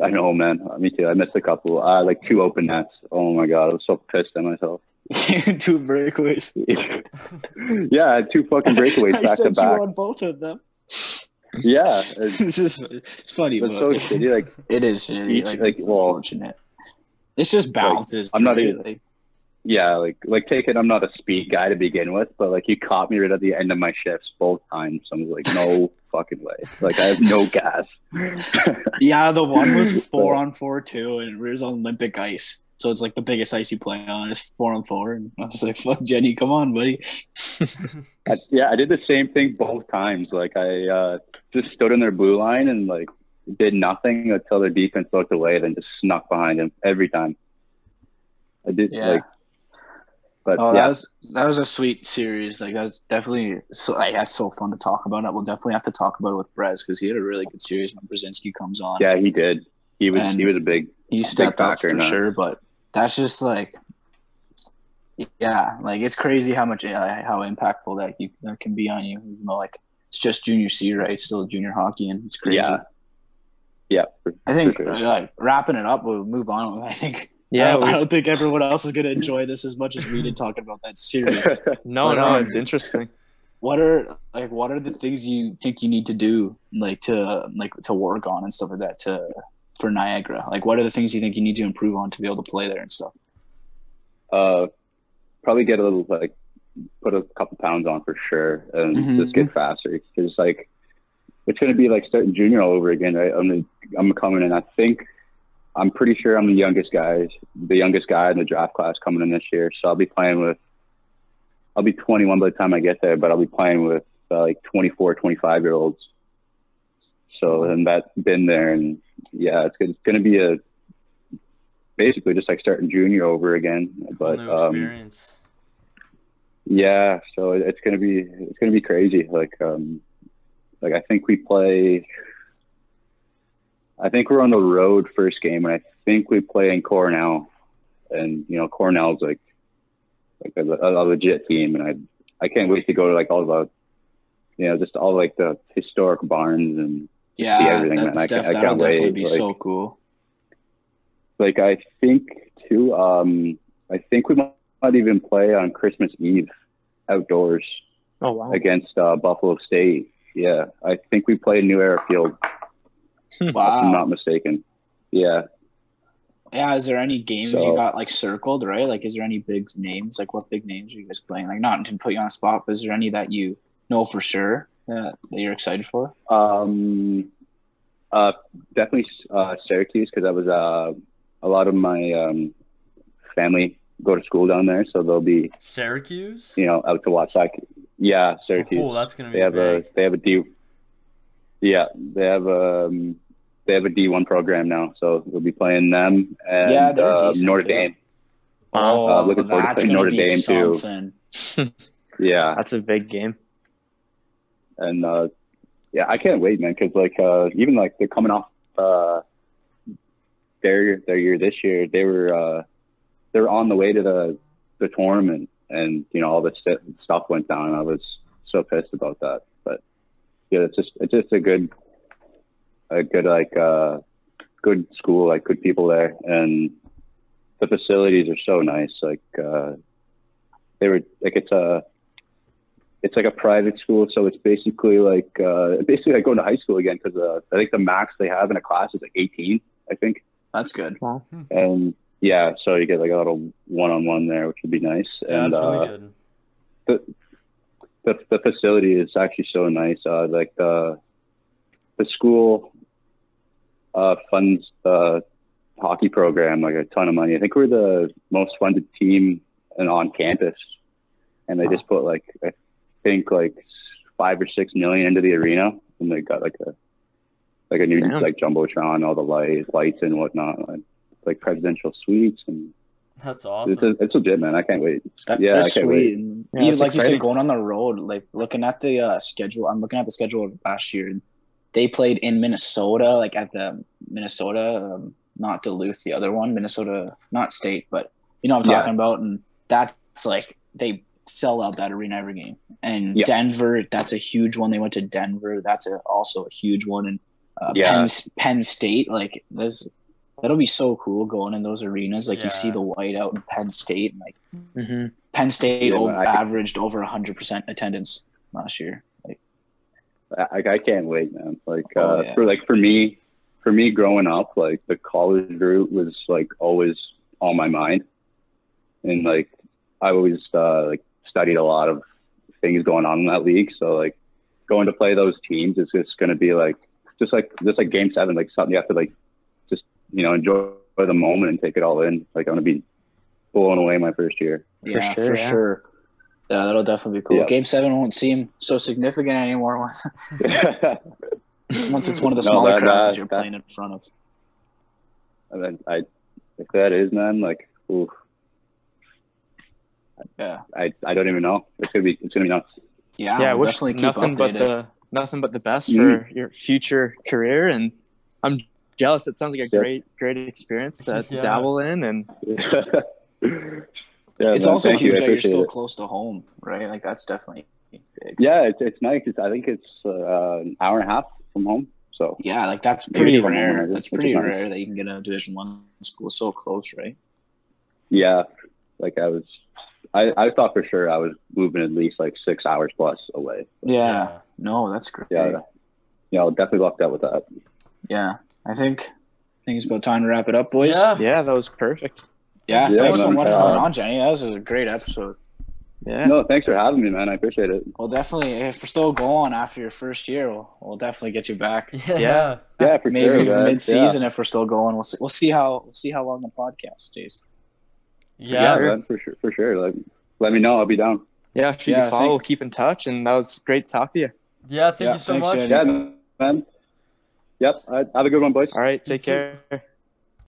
I know, man. Me too. I missed a couple. Uh, like two open nets. Oh my god, I was so pissed at myself. two breakaways. yeah, I had two fucking breakaways I back to sent you back. on both of them. Yeah, it's, this is it's funny, it's but so shitty. Like, it is shitty. Like, like, it's well- unfortunate. It's just bounces. I'm not even- like, yeah, like, like take it. I'm not a speed guy to begin with, but like, you caught me right at the end of my shifts both times. So I was like, no fucking way. Like, I have no gas. Yeah, the one was So- four on four too, and it was on Olympic ice. So it's like the biggest ice you play on is four on four. And I was like, fuck Jenny, come on, buddy. I, yeah, I did the same thing both times. Like I uh, just stood in their blue line and like did nothing until their defense looked away, then just snuck behind him every time. I did Yeah. like, but Oh, yeah, that was that was a sweet series. Like that's definitely so. Like, that's so fun to talk about. It. We'll definitely have to talk about it with Brez because he had a really good series when Brzezinski comes on. yeah, he did. He was And- he was a big he stepped up for in sure. But that's just like, yeah, like it's crazy how much uh, how impactful that you that can be on you. You know, like it's just junior C, right? It's still junior hockey, and it's crazy. yeah. Yeah, for- I think for sure. uh, wrapping it up, we'll move on. I think. Yeah, I don't, I don't think everyone else is going to enjoy this as much as we did talking about that series. no, But, no, um, it's interesting. what are like what are the things you think you need to do like to like to work on and stuff like that to for Niagara? Like what are the things you think you need to improve on to be able to play there and stuff? uh, probably get a little like put a couple pounds on for sure, and Mhm. just get faster. Because like it's gonna be like starting junior all over again, right? I'm gonna, I'm coming in. I think I'm pretty sure I'm the youngest guy, the youngest guy in the draft class coming in this year. So I'll be playing with. I'll be 21 by the time I get there, but I'll be playing with uh, like 24, 25 year olds. So and that's been there, and yeah, it's, it's going to be a basically just like starting junior over again. But um, experience. yeah, so it- it's gonna be it's gonna be crazy. Like um, like I think we play. I think we're on the road first game, and I think we play in Cornell, and you know Cornell's like like a, a legit team, and I I can't wait to go to like all the you know just all like the historic barns and Yeah, everything, that's I def- can't- I that'll can't definitely wait, be like- so cool. like I think too. Um, I think we might even play on Christmas Eve outdoors. Oh wow. against uh, Buffalo State. Yeah, I think we played New Era Field. If I'm not mistaken. Yeah, Yeah, is there any games So- you got like circled, right? Like is there any big names? Like what big names are you guys playing? Like not to put you on a spot, but is there any that you know for sure uh, that you're excited for? um, uh, definitely uh, Syracuse because I was uh, a lot of my um, family go to school down there, so they'll be Syracuse. you know out to watch like Yeah, Syracuse. Oh, that's gonna be they have big. a they have a D. Yeah, they have um they have a D one program now, so we'll be playing them and Yeah, they're uh, decent, Notre too. Dame. Wow. Uh, looking forward to that's playing gonna Notre be Dame, too. something. Yeah, That's a big game. And uh, yeah, I can't wait, man. Because like uh, even like they're coming off uh, their their year this year, they were uh, they were on the way to the the tournament, and you know all st- stuff went down. And I was so pissed about that, but yeah, it's just it's just a good a good like uh, good school, like good people there, and the facilities are so nice. Like uh, they were like it's a it's like a private school, so it's basically like uh, basically like going to high school again because uh, I think the max they have in a class is like 18, I think, That's good. and yeah, so you get like a little one-on-one there, which would be nice. Yeah, and that's really uh, good. the the facility is actually so nice. Uh, like the the school uh, funds the hockey program like a ton of money. I think we're the most funded team and on campus, and they just put like I think like five or six million into the arena, and they got like a like a new Damn. like jumbotron, all the lights, lights and whatnot, like, like presidential suites, and That's awesome. it's a, it's legit, man. I can't wait. That, Yeah, that's I can't sweet. wait. Yeah, even it's like you said, going on the road, like looking at the uh, schedule. I'm looking at the schedule of last year, they played in Minnesota, like at the Minnesota, um, not Duluth, the other one, Minnesota, not state, but you know what I'm Yeah. talking about. And that's like they sell out that arena every game. And Yeah. Denver, that's a huge one. They went to Denver. That's a, also a huge one. And uh, Yeah. Penn, Penn State, like there's. That'll be so cool going in those arenas. Like you see the white out in Penn State, and like hmm Penn State Yeah, over, I averaged over 100% attendance last year. Like, I, I can't wait, man. Like Oh, uh, yeah. for like for me, for me growing up, like the college route was like always on my mind, and like I always uh, like studied a lot of things going on in that league. So like going to play those teams is just going to be like just like just like game seven, like something you have to like just you know enjoy the moment and take it all in. Like I'm gonna be blown away my first year. Yeah, for sure, sure. yeah. Yeah, that'll definitely be cool. Yeah. Game seven won't seem so significant anymore once, once it's one of the No, smaller that- crowds that- you're that- playing in front of. and then I, if that is man, like, ooh, Yeah, I I don't even know. It's gonna be it's gonna be nuts. yeah, yeah, I wish definitely keep nothing but the nothing but the best Mhm. for your future career, and I'm jealous. It sounds like a Yeah. great great experience to, to Yeah. dabble in, and yeah, it's man, also thank you. huge that you're still it. close to home, right? Like that's definitely big. Yeah, it's it's nice. It's, I think it's uh, an hour and a half from home. So Yeah, like that's pretty from rare. home, That's which is pretty nice. rare that you can get a Division One school so close, right? yeah, like I was, I I thought for sure I was moving at least like six hours plus away. Yeah. No, that's great. Yeah, yeah, I'll definitely lucked out with that. Yeah. I think I think it's about time to wrap it up, boys. Yeah. yeah, that was perfect. Yeah, Yeah, thanks so much for Uh, coming on, Jenny. That was a great episode. Yeah, No, thanks for having me, man. I appreciate it. We'll definitely, if we're still going after your first year, we'll, we'll definitely get you back. Yeah. Yeah. Yeah, for Maybe sure. even mid-season if we're still going. We'll see. We'll see how we'll see how long the podcast stays. Yeah, Yeah. yeah man, for sure, for sure. Like, let me know. I'll be down. yeah. If you Yeah, can follow, thank- we'll keep in touch, and that was great to talk to you. Yeah. Thank Yeah, you so thanks, much. Jenny. Yeah, man. Yep. I, have a good one, boys. All right, take You too. care.